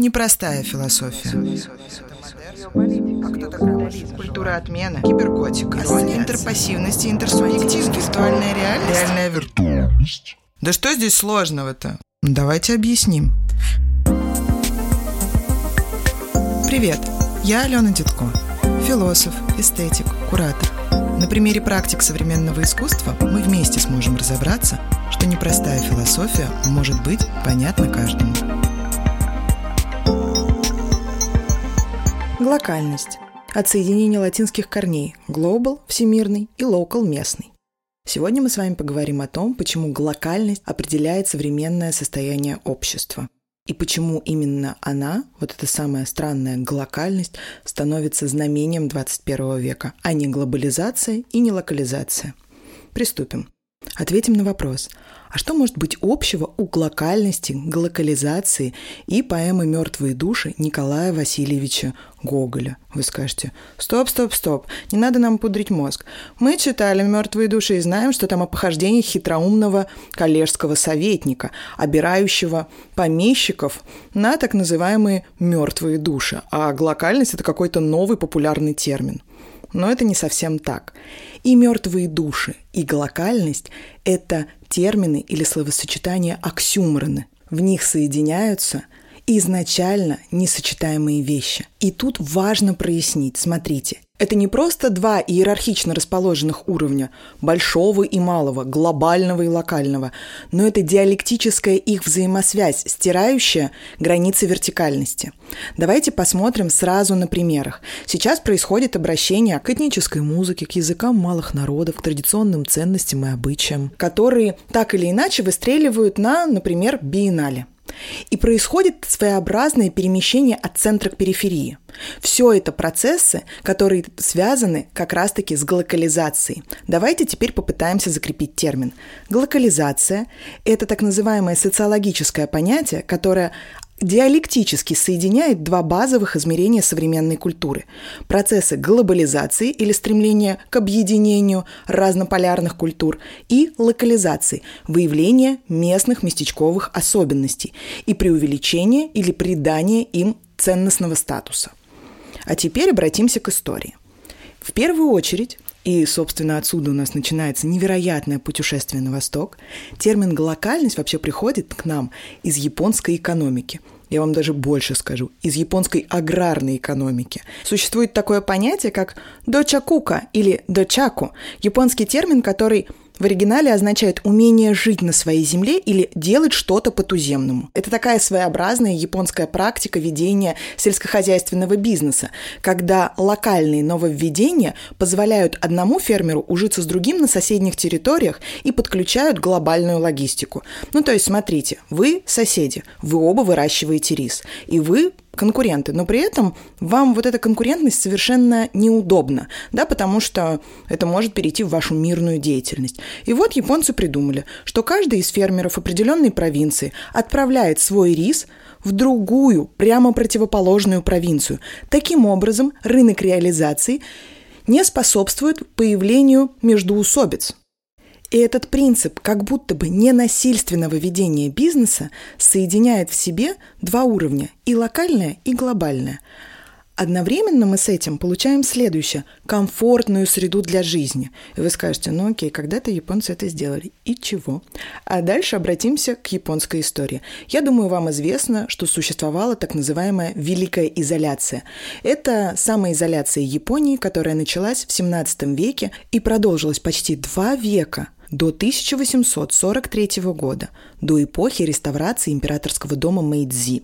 Непростая философия. Культура отмены, киберготика, интерпассивность и интерсубъективность, виртуальная реальность. Реальная виртуальность. Да что здесь сложного-то? Давайте объясним. Привет, я Алена Дедко, философ, эстетик, куратор. На примере практик современного искусства мы вместе сможем разобраться, что непростая философия может быть понятна каждому. Глокальность. От соединения латинских корней global – всемирный и local – местный. Сегодня мы с вами поговорим о том, почему глокальность определяет современное состояние общества. И почему именно она, вот эта самая странная глокальность, становится знамением 21 века, а не глобализация и не локализация. Приступим. Ответим на вопрос, а что может быть общего у глокальности, глокализации и поэмы «Мертвые души» Николая Васильевича Гоголя? Вы скажете, стоп, стоп, стоп, не надо нам пудрить мозг. Мы читали «Мертвые души» и знаем, что там о похождениях хитроумного коллежского советника, обирающего помещиков на так называемые «мертвые души». А глокальность – это какой-то новый популярный термин. Но это не совсем так. И мертвые души, и глокальность – это термины или словосочетания оксюмороны. В них соединяются изначально несочетаемые вещи. И тут важно прояснить, смотрите, это не просто два иерархично расположенных уровня, большого и малого, глобального и локального, но это диалектическая их взаимосвязь, стирающая границы вертикальности. Давайте посмотрим сразу на примерах. Сейчас происходит обращение к этнической музыке, к языкам малых народов, к традиционным ценностям и обычаям, которые так или иначе выстреливают на, например, биеннале. И происходит своеобразное перемещение от центра к периферии. Все это процессы, которые связаны как раз-таки с глокализацией. Давайте теперь попытаемся закрепить термин. Глокализация – это так называемое социологическое понятие, которое диалектически соединяет два базовых измерения современной культуры – процессы глобализации или стремления к объединению разнополярных культур и локализации – выявления местных местечковых особенностей и преувеличения или придания им ценностного статуса. А теперь обратимся к истории. В первую очередь и, собственно, отсюда у нас начинается невероятное путешествие на восток. Термин «глокальность» вообще приходит к нам из японской экономики. Я вам даже больше скажу, из японской аграрной экономики. Существует такое понятие, как «дочакука» или «дочаку», японский термин, который в оригинале означает умение жить на своей земле или делать что-то по-туземному. Это такая своеобразная японская практика ведения сельскохозяйственного бизнеса, когда локальные нововведения позволяют одному фермеру ужиться с другим на соседних территориях и подключают глобальную логистику. Ну, то есть, смотрите, вы соседи, вы оба выращиваете рис, и вы конкуренты, но при этом вам вот эта конкурентность совершенно неудобна, да, потому что это может перейти в вашу мирную деятельность. И вот японцы придумали, что каждый из фермеров определенной провинции отправляет свой рис в другую, прямо противоположную провинцию. Таким образом, рынок реализации не способствует появлению междуусобиц. И этот принцип как будто бы ненасильственного ведения бизнеса соединяет в себе два уровня – и локальное, и глобальное. Одновременно мы с этим получаем следующее – комфортную среду для жизни. И вы скажете, ну окей, когда-то японцы это сделали. И чего? А дальше обратимся к японской истории. Я думаю, вам известно, что существовала так называемая «великая изоляция». Это самоизоляция Японии, которая началась в 17 веке и продолжилась почти два века – до 1843 года, до эпохи реставрации императорского дома Мэйдзи.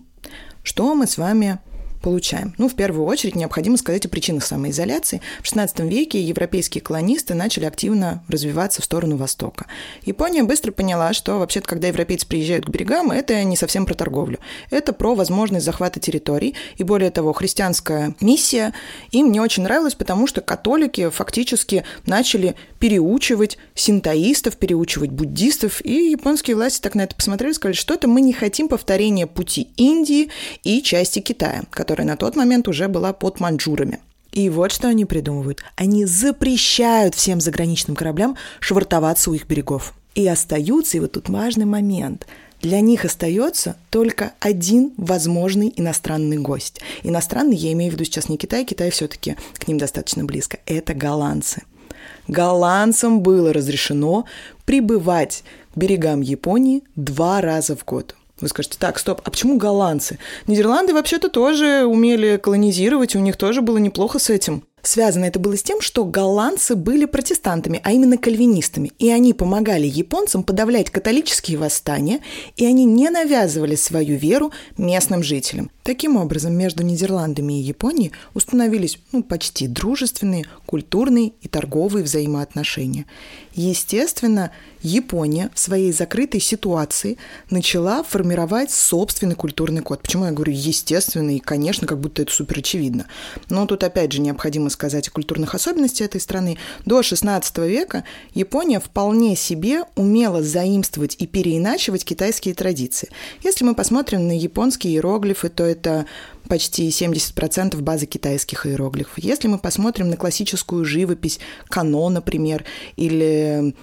Что мы с вами получаем? Ну, в первую очередь, необходимо сказать о причинах самоизоляции. В XVI веке европейские колонисты начали активно развиваться в сторону Востока. Япония быстро поняла, что вообще-то, когда европейцы приезжают к берегам, это не совсем про торговлю. Это про возможность захвата территорий. И более того, христианская миссия им не очень нравилась, потому что католики фактически начали переучивать синтоистов, переучивать буддистов. И японские власти так на это посмотрели и сказали, что это мы не хотим повторения пути Индии и части Китая, которая на тот момент уже была под маньчжурами. И вот что они придумывают. Они запрещают всем заграничным кораблям швартоваться у их берегов. И остаются, и вот тут важный момент, для них остается только один возможный иностранный гость. Иностранный, я имею в виду сейчас не Китай, Китай все-таки к ним достаточно близко. Это голландцы. Голландцам было разрешено прибывать к берегам Японии два раза в год. Вы скажете, так, стоп, а почему голландцы? Нидерланды вообще-то тоже умели колонизировать, у них тоже было неплохо с этим. Связано это было с тем, что голландцы были протестантами, а именно кальвинистами, и они помогали японцам подавлять католические восстания, и они не навязывали свою веру местным жителям. Таким образом, между Нидерландами и Японией установились ну, почти дружественные, культурные и торговые взаимоотношения. Естественно, Япония в своей закрытой ситуации начала формировать собственный культурный код. Почему я говорю естественный? Конечно, как будто это супер очевидно. Но тут опять же необходимо сказать о культурных особенностях этой страны. До XVI века Япония вполне себе умела заимствовать и переиначивать китайские традиции. Если мы посмотрим на японские иероглифы, то это почти 70% базы китайских иероглифов. Если мы посмотрим на классическую живопись, Кано, например, или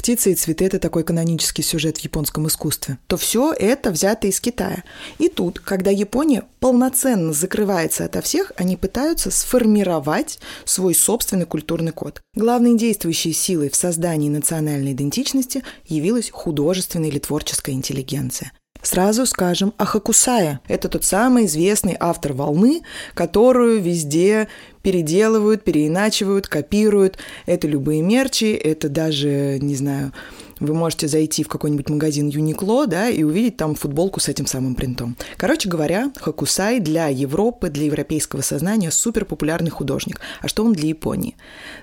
«Птицы и цветы» — это такой канонический сюжет в японском искусстве, то все это взято из Китая. И тут, когда Япония полноценно закрывается ото всех, они пытаются сформировать свой собственный культурный код. Главной действующей силой в создании национальной идентичности явилась художественная или творческая интеллигенция. Сразу скажем о Хакусае. Это тот самый известный автор волны, которую везде переделывают, переиначивают, копируют. Это любые мерчи, это даже, не знаю, вы можете зайти в какой-нибудь магазин Юникло, да, и увидеть там футболку с этим самым принтом. Короче говоря, Хакусай для Европы, для европейского сознания супер популярный художник. А что он для Японии?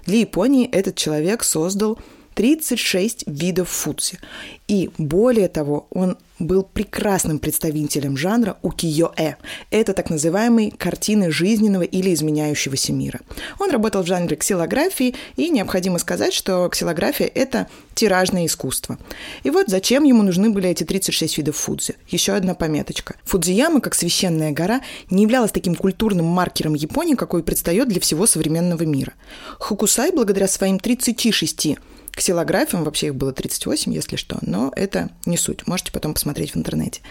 Для Японии этот человек создал 36 видов фудзи. И более того, он был прекрасным представителем жанра укиё-э. Это так называемые картины жизненного или изменяющегося мира. Он работал в жанре ксилографии, и необходимо сказать, что ксилография – это тиражное искусство. И вот зачем ему нужны были эти 36 видов фудзи. Еще одна пометочка. Фудзияма, как священная гора, не являлась таким культурным маркером Японии, какой предстает для всего современного мира. Хокусай, благодаря своим 36 ксилографиям, вообще их было 38, если что, но это не суть, можете потом посмотреть в интернете.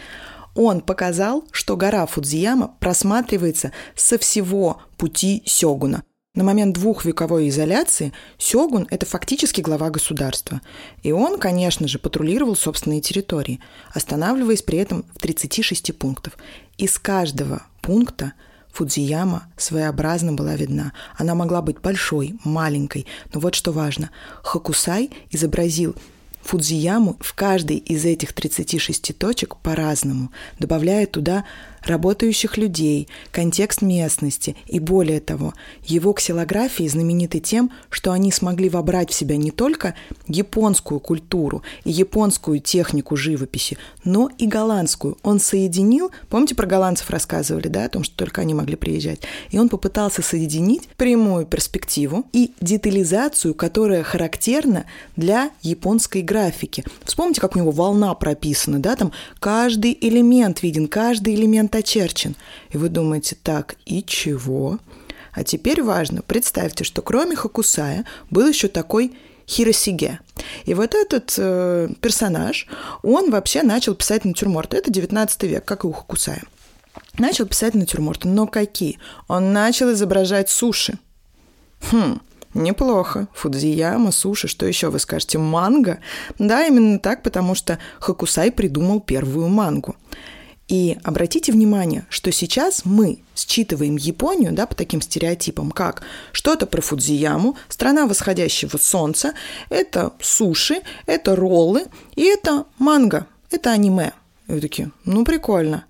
Он показал, что гора Фудзияма просматривается со всего пути Сёгуна. На момент двухвековой изоляции Сёгун – это фактически глава государства. И он, конечно же, патрулировал собственные территории, останавливаясь при этом в 36 пунктах. Из каждого пункта Фудзияма своеобразно была видна. Она могла быть большой, маленькой, но вот что важно. Хакусай изобразил Фудзияму в каждой из этих 36 точек по-разному, добавляя туда работающих людей, контекст местности и, более того, его ксилографии знамениты тем, что они смогли вобрать в себя не только японскую культуру и японскую технику живописи, но и голландскую. Он соединил, помните, про голландцев рассказывали, да, о том, что только они могли приезжать, и он попытался соединить прямую перспективу и детализацию, которая характерна для японской графики. Вспомните, как у него волна прописана, да, там каждый элемент виден, каждый элемент очерчен. И вы думаете, так, и чего? А теперь важно, представьте, что кроме Хакусая был еще такой Хиросиге. И вот этот э, персонаж, он вообще начал писать натюрморты. Это 19 век, как и у Хакусая. Начал писать натюрморты. Но какие? Он начал изображать суши. Хм, Неплохо. Фудзияма, суши, что еще вы скажете? Манго? Да, именно так, потому что Хакусай придумал первую мангу. И обратите внимание, что сейчас мы считываем Японию да, по таким стереотипам, как что-то про Фудзияму, страна восходящего солнца, это суши, это роллы и это манго, это аниме. И вы такие, ну прикольно.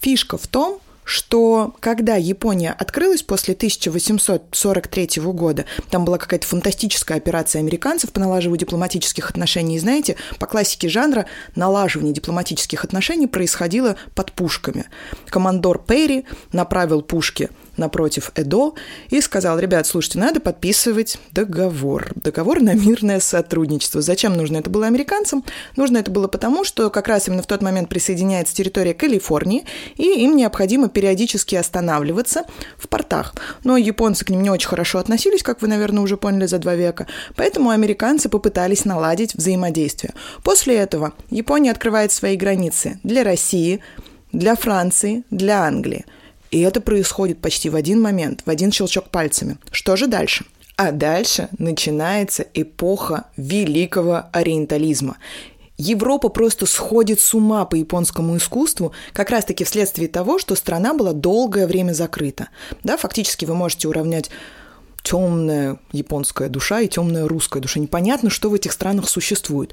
Фишка в том, что когда Япония открылась после 1843 года, там была какая-то фантастическая операция американцев по налаживанию дипломатических отношений. И знаете, по классике жанра налаживание дипломатических отношений происходило под пушками. Командор Перри направил пушки напротив Эдо и сказал, ребят, слушайте, надо подписывать договор. Договор на мирное сотрудничество. Зачем нужно это было американцам? Нужно это было потому, что как раз именно в тот момент присоединяется территория Калифорнии, и им необходимо периодически останавливаться в портах. Но японцы к ним не очень хорошо относились, как вы, наверное, уже поняли за два века, поэтому американцы попытались наладить взаимодействие. После этого Япония открывает свои границы для России, для Франции, для Англии. И это происходит почти в один момент, в один щелчок пальцами. Что же дальше? А дальше начинается эпоха великого ориентализма. Европа просто сходит с ума по японскому искусству, как раз-таки вследствие того, что страна была долгое время закрыта. Да, фактически вы можете уравнять темная японская душа и темная русская душа. Непонятно, что в этих странах существует.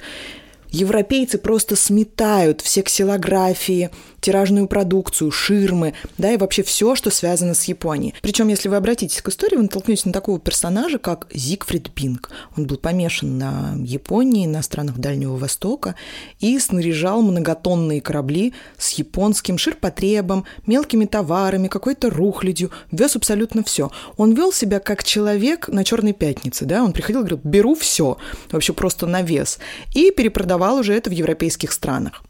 Европейцы просто сметают все ксилографии, тиражную продукцию, ширмы, да, и вообще все, что связано с Японией. Причем, если вы обратитесь к истории, вы натолкнетесь на такого персонажа, как Зигфрид Пинг. Он был помешан на Японии, на странах Дальнего Востока и снаряжал многотонные корабли с японским ширпотребом, мелкими товарами, какой-то рухлядью, вез абсолютно все. Он вел себя как человек на Черной пятнице, да, он приходил и говорил, беру все, вообще просто на вес, и перепродавал уже это в европейских странах.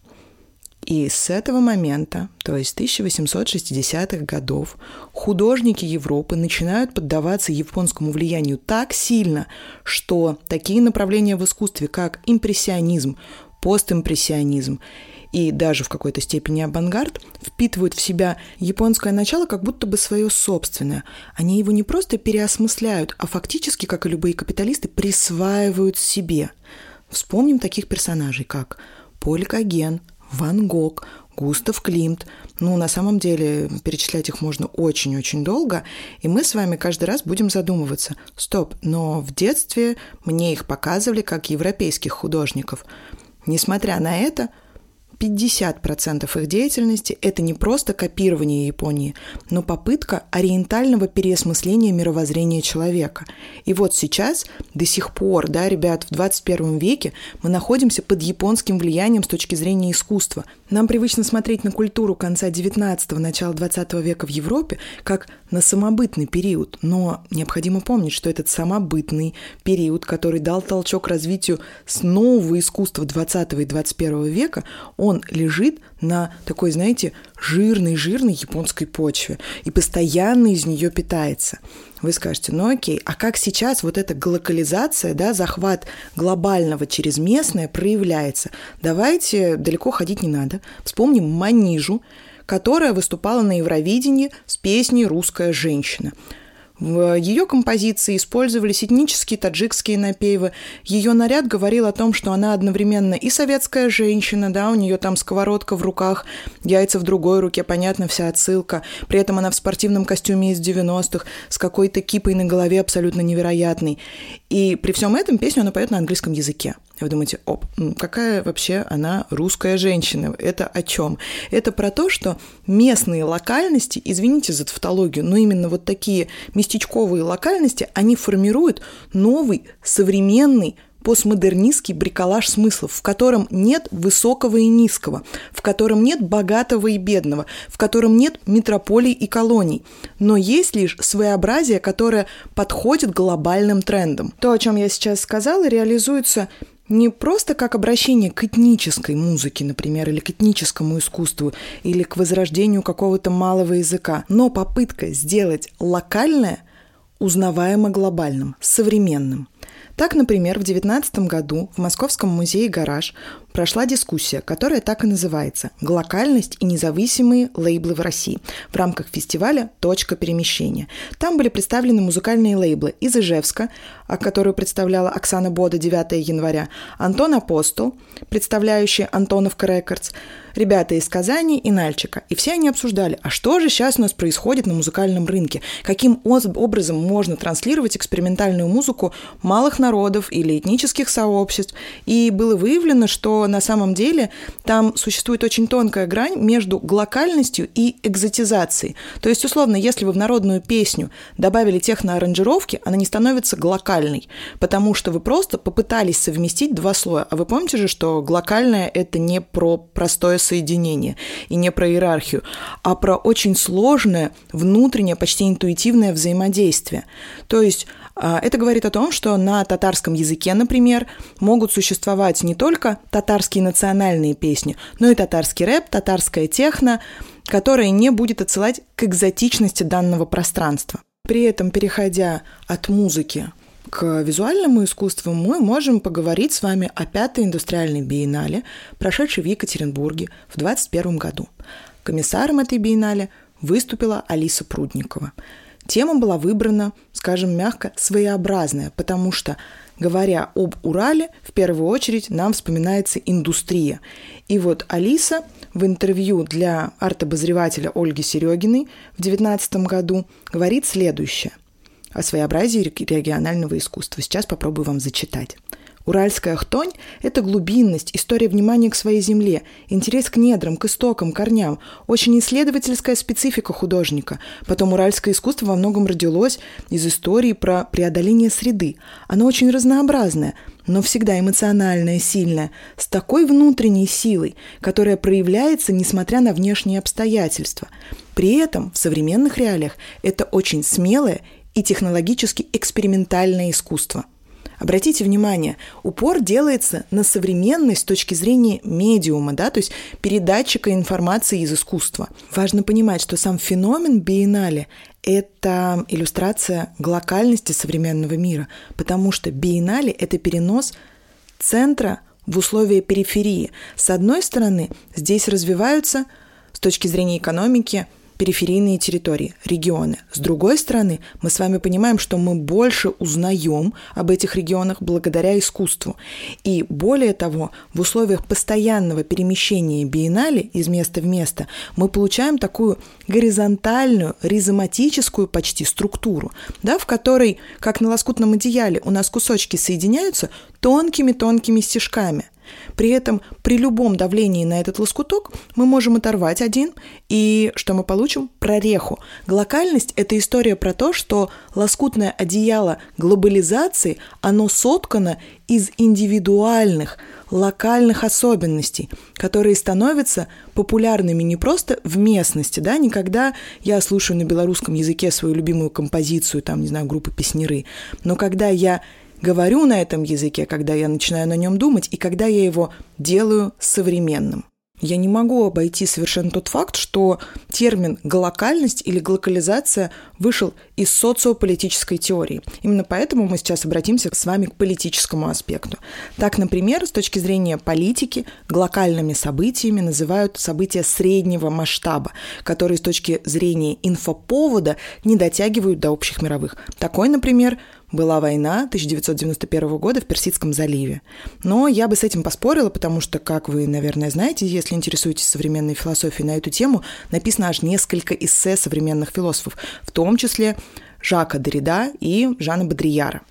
И с этого момента, то есть 1860-х годов, художники Европы начинают поддаваться японскому влиянию так сильно, что такие направления в искусстве, как импрессионизм, постимпрессионизм и даже в какой-то степени авангард впитывают в себя японское начало как будто бы свое собственное. Они его не просто переосмысляют, а фактически, как и любые капиталисты, присваивают себе. Вспомним таких персонажей, как Поль Каген, Ван Гог, Густав Климт. Ну, на самом деле, перечислять их можно очень-очень долго, и мы с вами каждый раз будем задумываться. Стоп, но в детстве мне их показывали как европейских художников. Несмотря на это, 50% их деятельности – это не просто копирование Японии, но попытка ориентального переосмысления мировоззрения человека. И вот сейчас, до сих пор, да, ребят, в 21 веке мы находимся под японским влиянием с точки зрения искусства. Нам привычно смотреть на культуру конца 19-го, начала 20 века в Европе как на самобытный период, но необходимо помнить, что этот самобытный период, который дал толчок развитию с нового искусства 20 и 21 века, он лежит на такой, знаете, жирной-жирной японской почве и постоянно из нее питается. Вы скажете, ну окей, а как сейчас вот эта глокализация, да, захват глобального через местное проявляется? Давайте далеко ходить не надо. Вспомним Манижу, которая выступала на Евровидении с песней «Русская женщина». В ее композиции использовались этнические таджикские напевы. Ее наряд говорил о том, что она одновременно и советская женщина, да, у нее там сковородка в руках, яйца в другой руке, понятно, вся отсылка. При этом она в спортивном костюме из 90-х, с какой-то кипой на голове абсолютно невероятной. И при всем этом песню она поет на английском языке. Вы думаете, оп, какая вообще она русская женщина? Это о чем? Это про то, что местные локальности, извините за тавтологию, но именно вот такие местечковые локальности, они формируют новый, современный, постмодернистский бриколаж смыслов, в котором нет высокого и низкого, в котором нет богатого и бедного, в котором нет метрополий и колоний, но есть лишь своеобразие, которое подходит глобальным трендам. То, о чем я сейчас сказала, реализуется не просто как обращение к этнической музыке, например, или к этническому искусству, или к возрождению какого-то малого языка, но попытка сделать локальное узнаваемо глобальным, современным. Так, например, в 2019 году в Московском музее «Гараж» прошла дискуссия, которая так и называется «Глокальность и независимые лейблы в России» в рамках фестиваля «Точка перемещения». Там были представлены музыкальные лейблы из Ижевска, которую представляла Оксана Бода 9 января, Антон Апостол, представляющий Антоновка Рекордс, ребята из Казани и Нальчика. И все они обсуждали, а что же сейчас у нас происходит на музыкальном рынке? Каким образом можно транслировать экспериментальную музыку малых народов или этнических сообществ? И было выявлено, что на самом деле там существует очень тонкая грань между глокальностью и экзотизацией. То есть, условно, если вы в народную песню добавили техноаранжировки, она не становится глокальной, потому что вы просто попытались совместить два слоя. А вы помните же, что глокальное – это не про простое соединение и не про иерархию, а про очень сложное, внутреннее, почти интуитивное взаимодействие. То есть а, это говорит о том, что на татарском языке, например, могут существовать не только татарские национальные песни, но и татарский рэп, татарская техно, которая не будет отсылать к экзотичности данного пространства. При этом, переходя от музыки к визуальному искусству, мы можем поговорить с вами о пятой индустриальной биеннале, прошедшей в Екатеринбурге в 2021 году. Комиссаром этой биеннале выступила Алиса Прудникова – Тема была выбрана, скажем мягко, своеобразная, потому что, говоря об Урале, в первую очередь нам вспоминается индустрия. И вот Алиса в интервью для арт-обозревателя Ольги Серегиной в 2019 году говорит следующее о своеобразии регионального искусства. Сейчас попробую вам зачитать. Уральская хтонь – это глубинность, история внимания к своей земле, интерес к недрам, к истокам, корням, очень исследовательская специфика художника. Потом уральское искусство во многом родилось из истории про преодоление среды. Оно очень разнообразное, но всегда эмоциональное, сильное, с такой внутренней силой, которая проявляется, несмотря на внешние обстоятельства. При этом в современных реалиях это очень смелое и технологически экспериментальное искусство – Обратите внимание, упор делается на современность с точки зрения медиума, да, то есть передатчика информации из искусства. Важно понимать, что сам феномен биеннале – это иллюстрация глокальности современного мира, потому что биеннале – это перенос центра в условия периферии. С одной стороны, здесь развиваются с точки зрения экономики – периферийные территории, регионы. С другой стороны, мы с вами понимаем, что мы больше узнаем об этих регионах благодаря искусству. И более того, в условиях постоянного перемещения биеннале из места в место мы получаем такую горизонтальную, ризоматическую почти структуру, да, в которой, как на лоскутном одеяле, у нас кусочки соединяются тонкими-тонкими стежками. При этом при любом давлении на этот лоскуток мы можем оторвать один, и что мы получим? Прореху. Глокальность – это история про то, что лоскутное одеяло глобализации, оно соткано из индивидуальных, локальных особенностей, которые становятся популярными не просто в местности, да, не когда я слушаю на белорусском языке свою любимую композицию, там, не знаю, группы песнеры, но когда я говорю на этом языке, когда я начинаю на нем думать, и когда я его делаю современным. Я не могу обойти совершенно тот факт, что термин «глокальность» или «глокализация» вышел из социополитической теории. Именно поэтому мы сейчас обратимся с вами к политическому аспекту. Так, например, с точки зрения политики, глокальными событиями называют события среднего масштаба, которые с точки зрения инфоповода не дотягивают до общих мировых. Такой, например, была война 1991 года в Персидском заливе. Но я бы с этим поспорила, потому что, как вы, наверное, знаете, если интересуетесь современной философией на эту тему, написано аж несколько эссе современных философов, в том числе Жака Derrida и Жана Бодрияра.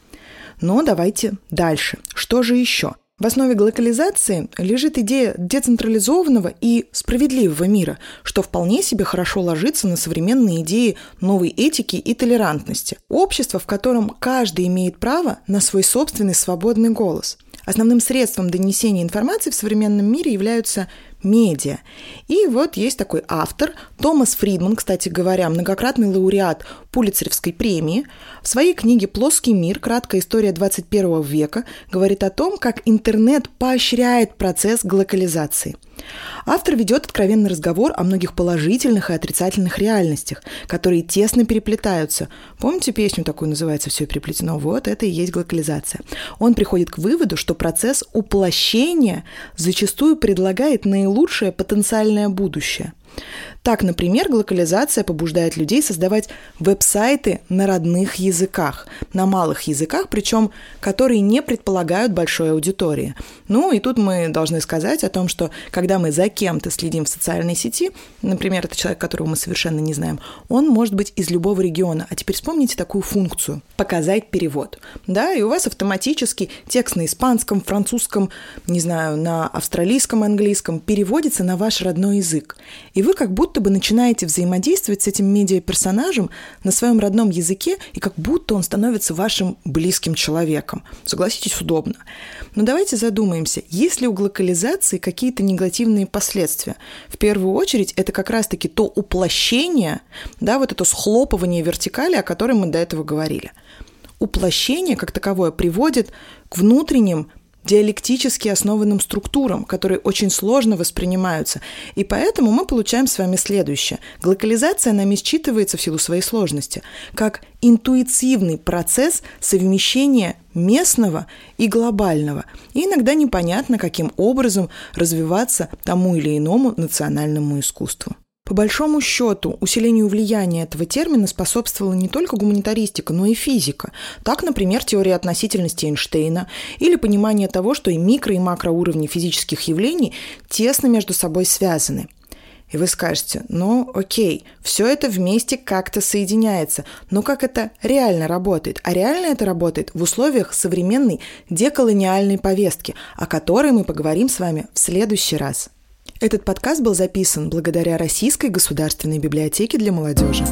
Но давайте дальше. Что же еще? В основе глокализации лежит идея децентрализованного и справедливого мира, что вполне себе хорошо ложится на современные идеи новой этики и толерантности. Общество, в котором каждый имеет право на свой собственный свободный голос. Основным средством донесения информации в современном мире являются медиа. И вот есть такой автор, Томас Фридман, кстати говоря, многократный лауреат Пулицеревской премии, в своей книге «Плоский мир. Краткая история 21 века» говорит о том, как интернет поощряет процесс глокализации. Автор ведет откровенный разговор о многих положительных и отрицательных реальностях, которые тесно переплетаются. Помните песню такую называется «Все переплетено»? Вот это и есть глокализация. Он приходит к выводу, что процесс уплощения зачастую предлагает наилучшее потенциальное будущее – Так, например, глокализация побуждает людей создавать веб-сайты на родных языках, на малых языках, причем которые не предполагают большой аудитории. Ну и тут мы должны сказать о том, что когда мы за кем-то следим в социальной сети, например, это человек, которого мы совершенно не знаем, он может быть из любого региона. А теперь вспомните такую функцию – показать перевод. Да, и у вас автоматически текст на испанском, французском, не знаю, на австралийском, английском переводится на ваш родной язык. И вы как будто бы начинаете взаимодействовать с этим медиа-персонажем на своем родном языке, и как будто он становится вашим близким человеком. Согласитесь, удобно. Но давайте задумаемся, есть ли у глокализации какие-то негативные последствия? В первую очередь, это как раз-таки то уплощение, да, вот это схлопывание вертикали, о котором мы до этого говорили. Уплощение как таковое приводит к внутренним диалектически основанным структурам, которые очень сложно воспринимаются. И поэтому мы получаем с вами следующее. Глокализация нами считывается в силу своей сложности как интуитивный процесс совмещения местного и глобального. И иногда непонятно, каким образом развиваться тому или иному национальному искусству. По большому счету, усилению влияния этого термина способствовала не только гуманитаристика, но и физика. Так, например, теория относительности Эйнштейна или понимание того, что и микро- и макроуровни физических явлений тесно между собой связаны. И вы скажете, ну окей, все это вместе как-то соединяется, но как это реально работает? А реально это работает в условиях современной деколониальной повестки, о которой мы поговорим с вами в следующий раз. Этот подкаст был записан благодаря Российской государственной библиотеке для молодежи.